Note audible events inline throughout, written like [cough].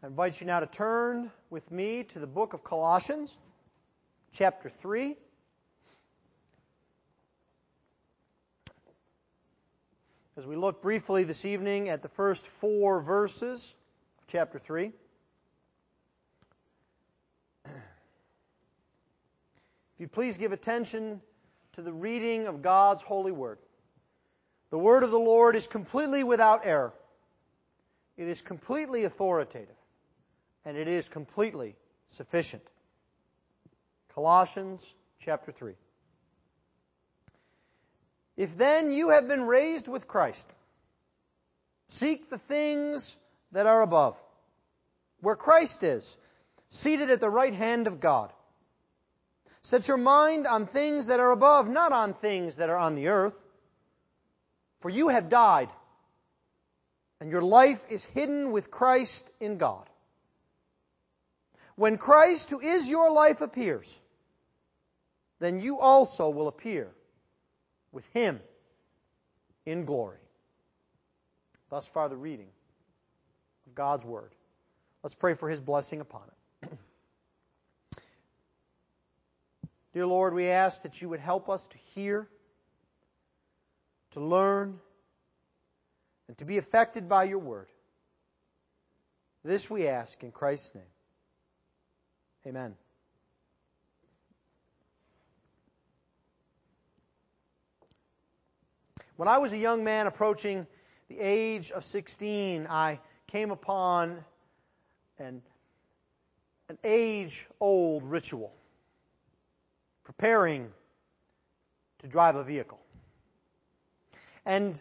I invite you now to turn with me to the book of Colossians, chapter 3. As we look briefly this evening at the first four verses of chapter 3. [clears throat] If you please give attention to the reading of God's holy word. The word of the Lord is completely without error. It is completely authoritative and it is completely sufficient. Colossians chapter 3. If then you have been raised with Christ, seek the things that are above, where Christ is, seated at the right hand of God. Set your mind on things that are above, not on things that are on the earth. For you have died, and your life is hidden with Christ in God. When Christ, who is your life, appears, then you also will appear with Him in glory. Thus far, the reading of God's Word. Let's pray for His blessing upon it. [clears throat] Dear Lord, we ask that you would help us to hear, to learn, and to be affected by your Word. This we ask in Christ's name. Amen. When I was a young man approaching the age of 16, I came upon an, an age old ritual preparing to drive a vehicle. And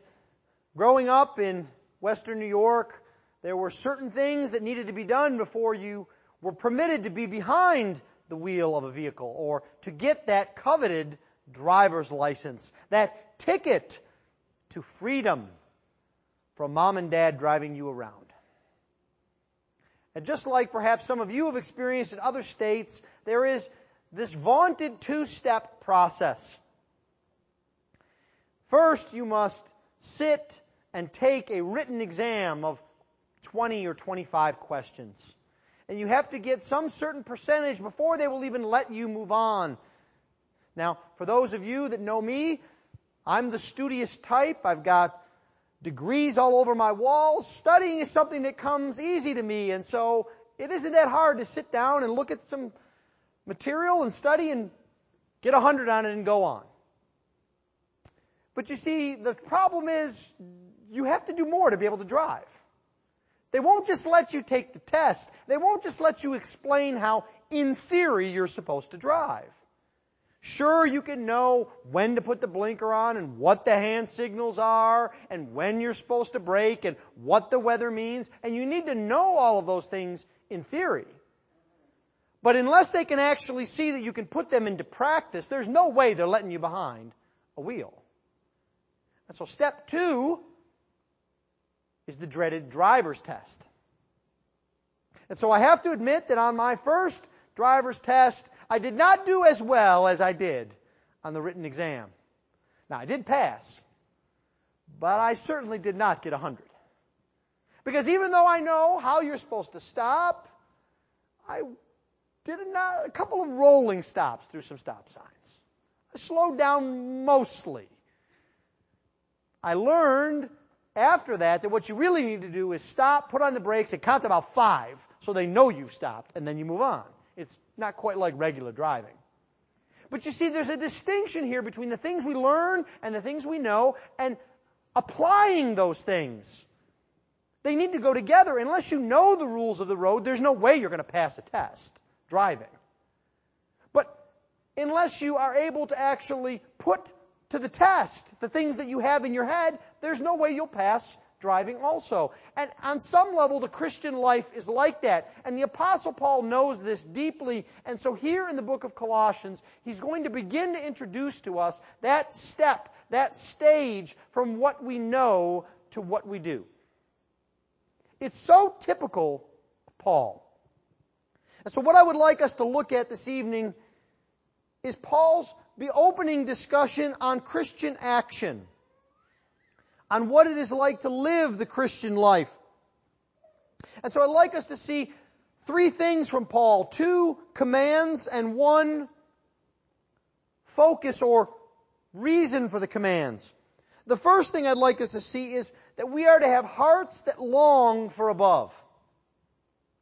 growing up in Western New York, there were certain things that needed to be done before you were permitted to be behind the wheel of a vehicle or to get that coveted driver's license, that ticket to freedom from mom and dad driving you around. And just like perhaps some of you have experienced in other states, there is this vaunted two-step process. First, you must sit and take a written exam of 20 or 25 questions and you have to get some certain percentage before they will even let you move on. Now, for those of you that know me, I'm the studious type. I've got degrees all over my walls. Studying is something that comes easy to me, and so it isn't that hard to sit down and look at some material and study and get a hundred on it and go on. But you see, the problem is you have to do more to be able to drive. They won't just let you take the test. They won't just let you explain how, in theory, you're supposed to drive. Sure, you can know when to put the blinker on and what the hand signals are and when you're supposed to brake and what the weather means, and you need to know all of those things in theory. But unless they can actually see that you can put them into practice, there's no way they're letting you behind a wheel. And so step two is the dreaded driver's test. And so I have to admit that on my first driver's test, I did not do as well as I did on the written exam. Now I did pass, but I certainly did not get a hundred. Because even though I know how you're supposed to stop, I did a couple of rolling stops through some stop signs. I slowed down mostly. I learned after that, that what you really need to do is stop, put on the brakes, and count about five so they know you've stopped, and then you move on. It's not quite like regular driving. But you see, there's a distinction here between the things we learn and the things we know, and applying those things. They need to go together. Unless you know the rules of the road, there's no way you're going to pass a test driving. But unless you are able to actually put to the test the things that you have in your head, there's no way you'll pass driving also. And on some level, the Christian life is like that. And the apostle Paul knows this deeply. And so here in the book of Colossians, he's going to begin to introduce to us that step, that stage from what we know to what we do. It's so typical of Paul. And so what I would like us to look at this evening is Paul's the opening discussion on Christian action, on what it is like to live the Christian life. And so I'd like us to see three things from Paul, two commands and one focus or reason for the commands. The first thing I'd like us to see is that we are to have hearts that long for above.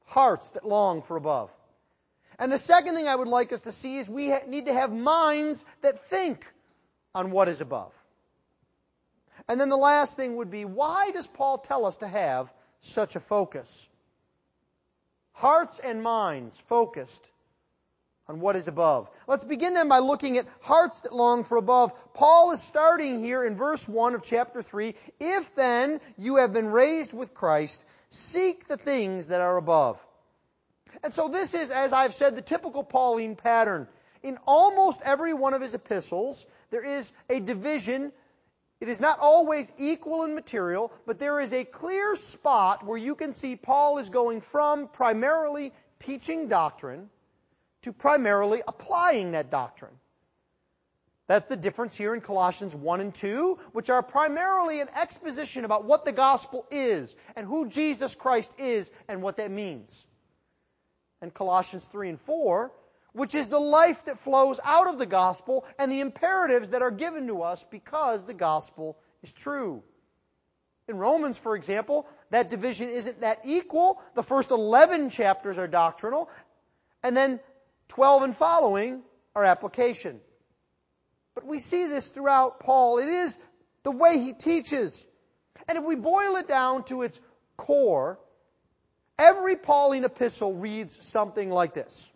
Hearts that long for above. And the second thing I would like us to see is we need to have minds that think on what is above. And then the last thing would be, why does Paul tell us to have such a focus? Hearts and minds focused on what is above. Let's begin then by looking at hearts that long for above. Paul is starting here in verse 1 of chapter 3. If then you have been raised with Christ, seek the things that are above. And so this is, as I've said, the typical Pauline pattern. In almost every one of his epistles, there is a division. It is not always equal in material, but there is a clear spot where you can see Paul is going from primarily teaching doctrine to primarily applying that doctrine. That's the difference here in Colossians 1 and 2, which are primarily an exposition about what the gospel is and who Jesus Christ is and what that means. And Colossians 3 and 4, which is the life that flows out of the gospel and the imperatives that are given to us because the gospel is true. In Romans, for example, that division isn't that equal. The first 11 chapters are doctrinal, and then 12 and following are application. But we see this throughout Paul. It is the way he teaches. And if we boil it down to its core, every Pauline epistle reads something like this.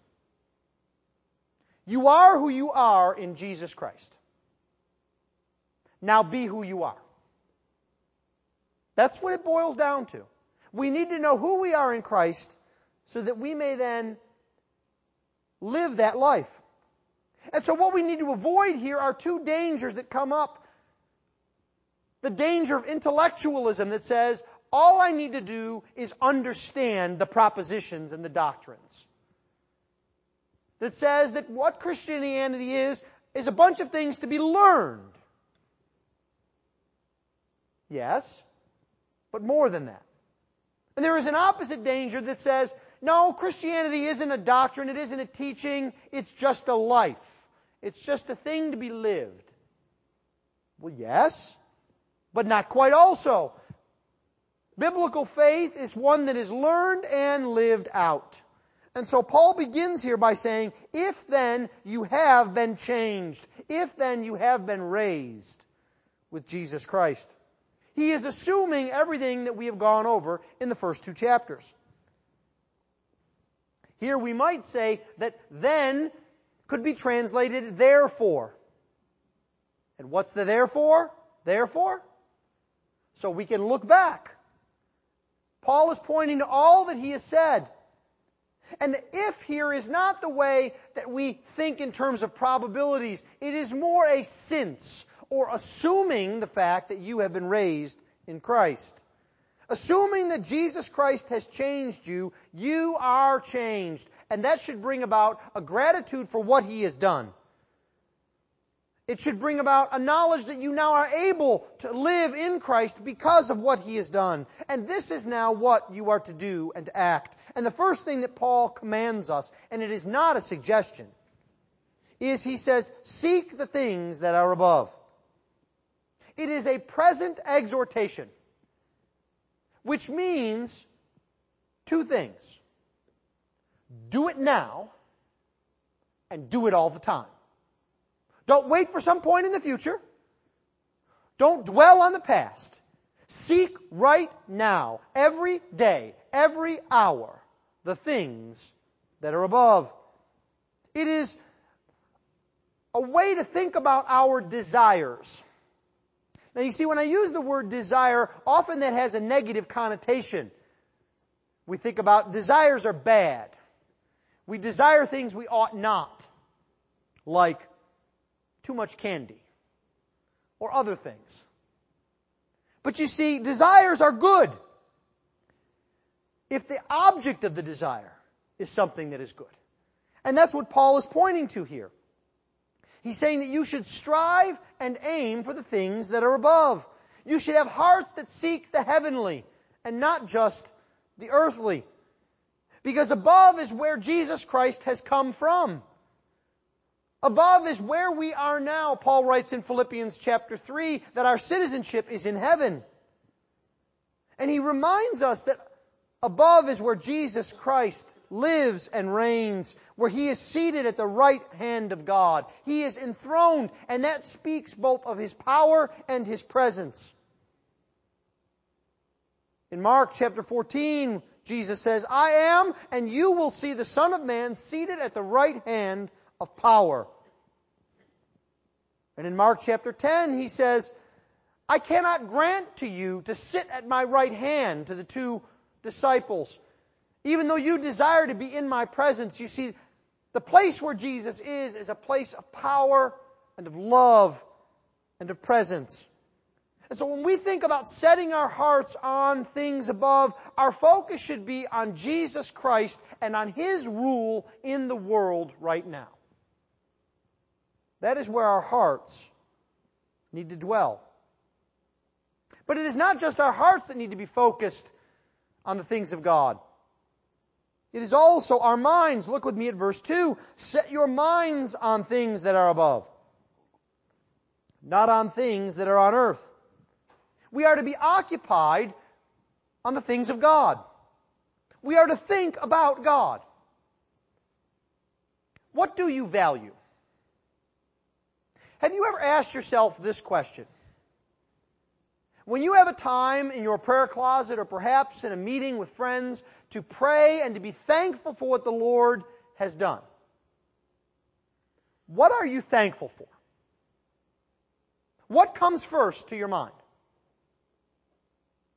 You are who you are in Jesus Christ. Now be who you are. That's what it boils down to. We need to know who we are in Christ so that we may then live that life. And so what we need to avoid here are two dangers that come up. The danger of intellectualism that says, all I need to do is understand the propositions and the doctrines. That says that what Christianity is, is a bunch of things to be learned. Yes, but more than that. And there is an opposite danger that says, no, Christianity isn't a doctrine, it isn't a teaching, it's just a life. It's just a thing to be lived. Well, yes, but not quite also. Biblical faith is one that is learned and lived out. And so Paul begins here by saying, if then you have been changed, if then you have been raised with Jesus Christ. He is assuming everything that we have gone over in the first two chapters. Here we might say that then could be translated therefore. And what's the therefore? Therefore? So we can look back. Paul is pointing to all that he has said. And the if here is not the way that we think in terms of probabilities. It is more a since or assuming the fact that you have been raised in Christ. Assuming that Jesus Christ has changed you, you are changed. And that should bring about a gratitude for what He has done. It should bring about a knowledge that you now are able to live in Christ because of what He has done. And this is now what you are to do and to act. And the first thing that Paul commands us, and it is not a suggestion, is he says, seek the things that are above. It is a present exhortation. Which means two things. Do it now and do it all the time. Don't wait for some point in the future. Don't dwell on the past. Seek right now, every day, every hour, the things that are above. It is a way to think about our desires. Now you see, when I use the word desire, often that has a negative connotation. We think about desires are bad. We desire things we ought not, like too much candy or other things. But you see, desires are good if the object of the desire is something that is good. And that's what Paul is pointing to here. He's saying that you should strive and aim for the things that are above. You should have hearts that seek the heavenly and not just the earthly. Because above is where Jesus Christ has come from. Above is where we are now. Paul writes in Philippians chapter 3 that our citizenship is in heaven. And he reminds us that above is where Jesus Christ lives and reigns, where he is seated at the right hand of God. He is enthroned, and that speaks both of his power and his presence. In Mark chapter 14, Jesus says, I am, and you will see the Son of Man seated at the right hand of power. And in Mark chapter 10, he says, I cannot grant to you to sit at my right hand to the two disciples. Even though you desire to be in my presence, you see, the place where Jesus is, is a place of power and of love and of presence. And so when we think about setting our hearts on things above, our focus should be on Jesus Christ and on His rule in the world right now. That is where our hearts need to dwell. But it is not just our hearts that need to be focused on the things of God. It is also our minds. Look with me at verse 2. Set your minds on things that are above, not on things that are on earth. We are to be occupied on the things of God. We are to think about God. What do you value? Have you ever asked yourself this question? When you have a time in your prayer closet or perhaps in a meeting with friends to pray and to be thankful for what the Lord has done, what are you thankful for? What comes first to your mind?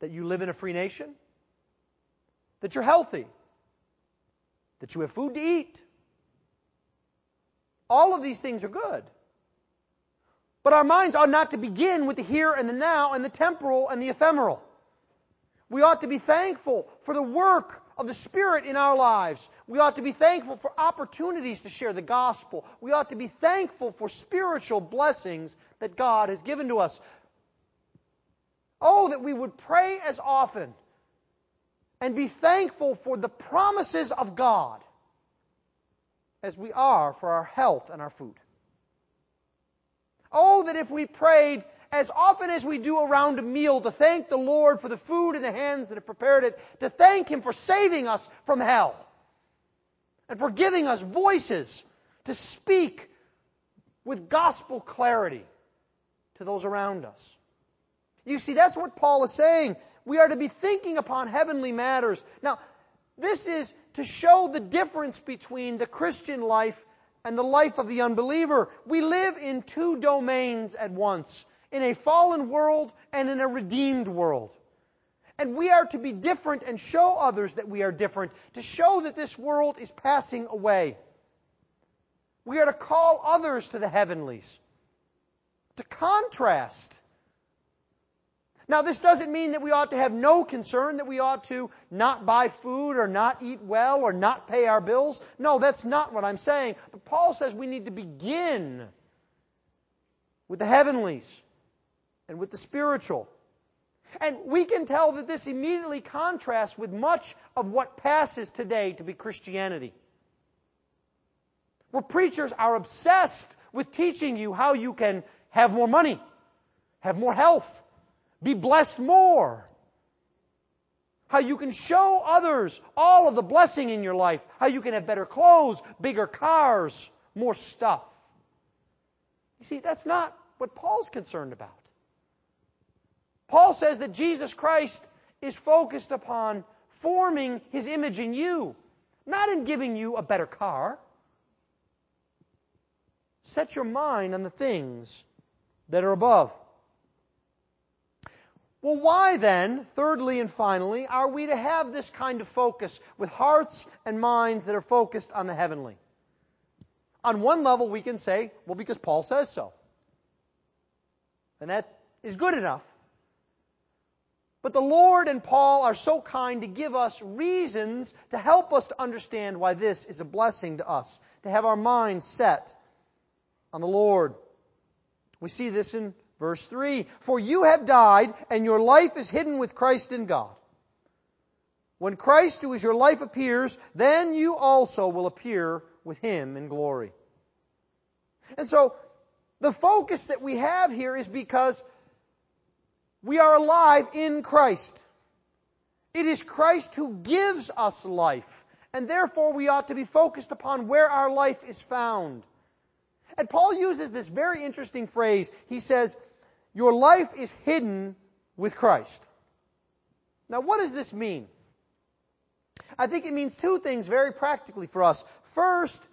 That you live in a free nation? That you're healthy? That you have food to eat? All of these things are good. But our minds ought not to begin with the here and the now and the temporal and the ephemeral. We ought to be thankful for the work of the Spirit in our lives. We ought to be thankful for opportunities to share the gospel. We ought to be thankful for spiritual blessings that God has given to us. Oh, that we would pray as often and be thankful for the promises of God as we are for our health and our food. Oh, that if we prayed as often as we do around a meal to thank the Lord for the food in the hands that have prepared it, to thank Him for saving us from hell, and for giving us voices to speak with gospel clarity to those around us. You see, that's what Paul is saying. We are to be thinking upon heavenly matters. Now, this is to show the difference between the Christian life and the life of the unbeliever. We live in two domains at once. In a fallen world and in a redeemed world. And we are to be different and show others that we are different, to show that this world is passing away. We are to call others to the heavenlies, to contrast now this doesn't mean that we ought to have no concern, that we ought to not buy food or not eat well or not pay our bills. No, that's not what I'm saying. But Paul says we need to begin with the heavenlies and with the spiritual. And we can tell that this immediately contrasts with much of what passes today to be Christianity. Where preachers are obsessed with teaching you how you can have more money, have more health, be blessed more. How you can show others all of the blessing in your life. How you can have better clothes, bigger cars, more stuff. You see, that's not what Paul's concerned about. Paul says that Jesus Christ is focused upon forming His image in you, not in giving you a better car. Set your mind on the things that are above. Well, why then, thirdly and finally, are we to have this kind of focus with hearts and minds that are focused on the heavenly? On one level, we can say, well, because Paul says so. And that is good enough. But the Lord and Paul are so kind to give us reasons to help us to understand why this is a blessing to us, to have our minds set on the Lord. We see this in Verse 3, For you have died, and your life is hidden with Christ in God. When Christ, who is your life, appears, then you also will appear with him in glory. And so, the focus that we have here is because we are alive in Christ. It is Christ who gives us life, and therefore we ought to be focused upon where our life is found. And Paul uses this very interesting phrase. He says, your life is hidden with Christ. Now what does this mean? I think it means two things very practically for us. First,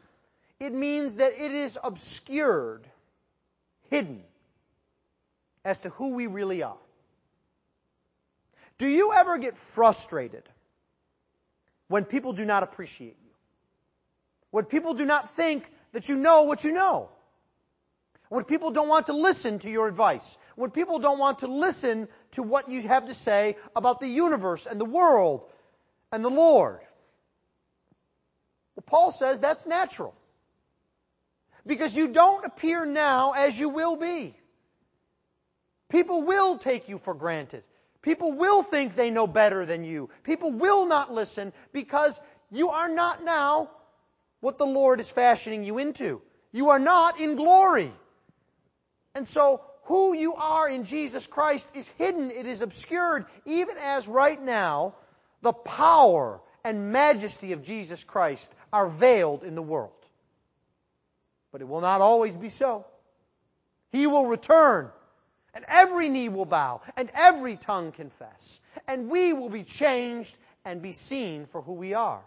it means that it is obscured, hidden, as to who we really are. Do you ever get frustrated when people do not appreciate you? When people do not think that you know what you know? When people don't want to listen to your advice? When people don't want to listen to what you have to say about the universe and the world and the Lord. Well, Paul says that's natural. Because you don't appear now as you will be. People will take you for granted. People will think they know better than you. People will not listen because you are not now what the Lord is fashioning you into. You are not in glory. And so who you are in Jesus Christ is hidden, it is obscured, even as right now the power and majesty of Jesus Christ are veiled in the world. But it will not always be so. He will return, and every knee will bow, and every tongue confess, and we will be changed and be seen for who we are.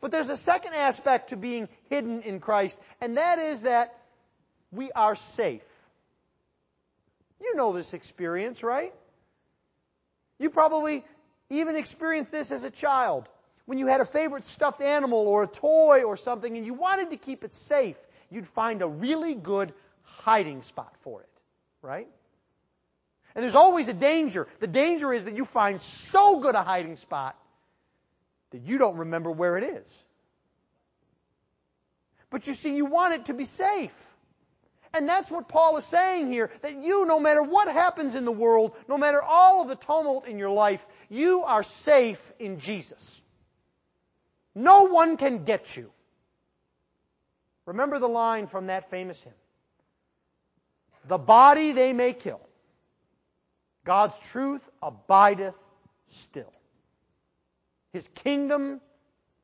But there's a second aspect to being hidden in Christ, and that is that we are safe. You know this experience, right? You probably even experienced this as a child. When you had a favorite stuffed animal or a toy or something and you wanted to keep it safe, you'd find a really good hiding spot for it. Right? And there's always a danger. The danger is that you find so good a hiding spot that you don't remember where it is. But you see, you want it to be safe. And that's what Paul is saying here, that you, no matter what happens in the world, no matter all of the tumult in your life, you are safe in Jesus. No one can get you. Remember the line from that famous hymn. The body they may kill. God's truth abideth still. His kingdom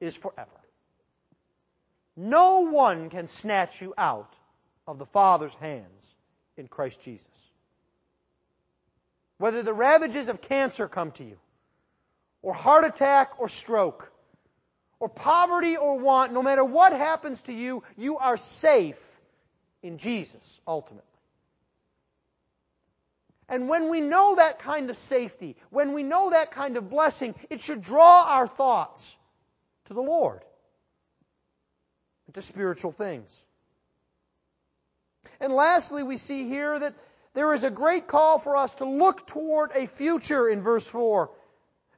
is forever. No one can snatch you out of the Father's hands in Christ Jesus. Whether the ravages of cancer come to you, or heart attack or stroke, or poverty or want, no matter what happens to you, you are safe in Jesus ultimately. And when we know that kind of safety, when we know that kind of blessing, it should draw our thoughts to the Lord, to spiritual things. And lastly, we see here that there is a great call for us to look toward a future in verse 4.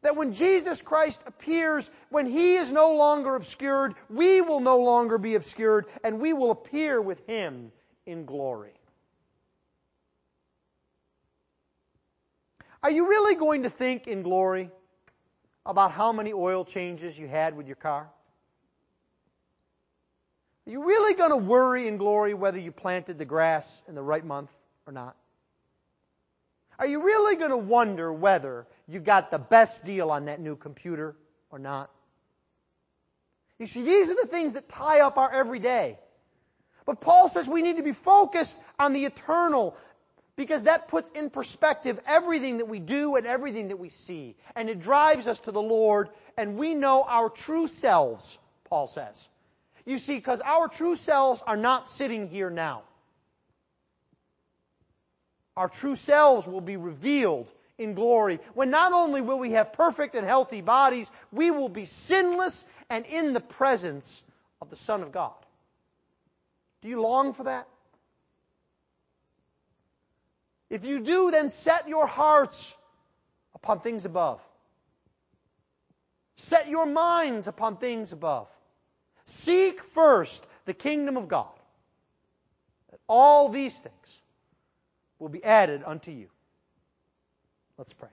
That when Jesus Christ appears, when He is no longer obscured, we will no longer be obscured, and we will appear with Him in glory. Are you really going to think in glory about how many oil changes you had with your car? Are you really going to worry and glory whether you planted the grass in the right month or not? Are you really going to wonder whether you got the best deal on that new computer or not? You see, these are the things that tie up our everyday. But Paul says we need to be focused on the eternal because that puts in perspective everything that we do and everything that we see. And it drives us to the Lord and we know our true selves, Paul says. You see, because our true selves are not sitting here now. Our true selves will be revealed in glory when not only will we have perfect and healthy bodies, we will be sinless and in the presence of the Son of God. Do you long for that? If you do, then set your hearts upon things above. Set your minds upon things above. Seek first the kingdom of God. That all these things will be added unto you. Let's pray.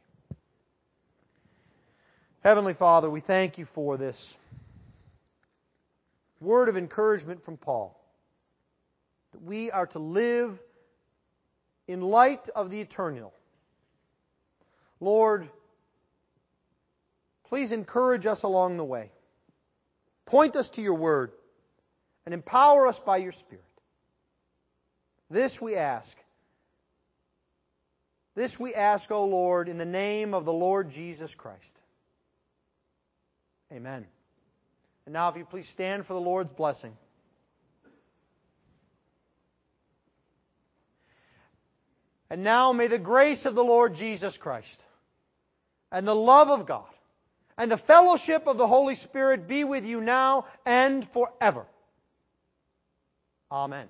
Heavenly Father, we thank you for this word of encouragement from Paul. That we are to live in light of the eternal. Lord, please encourage us along the way. Point us to your word and empower us by your Spirit. This we ask. This we ask, O Lord, in the name of the Lord Jesus Christ. Amen. And now, if you please stand for the Lord's blessing. And now may the grace of the Lord Jesus Christ and the love of God and the fellowship of the Holy Spirit be with you now and forever. Amen.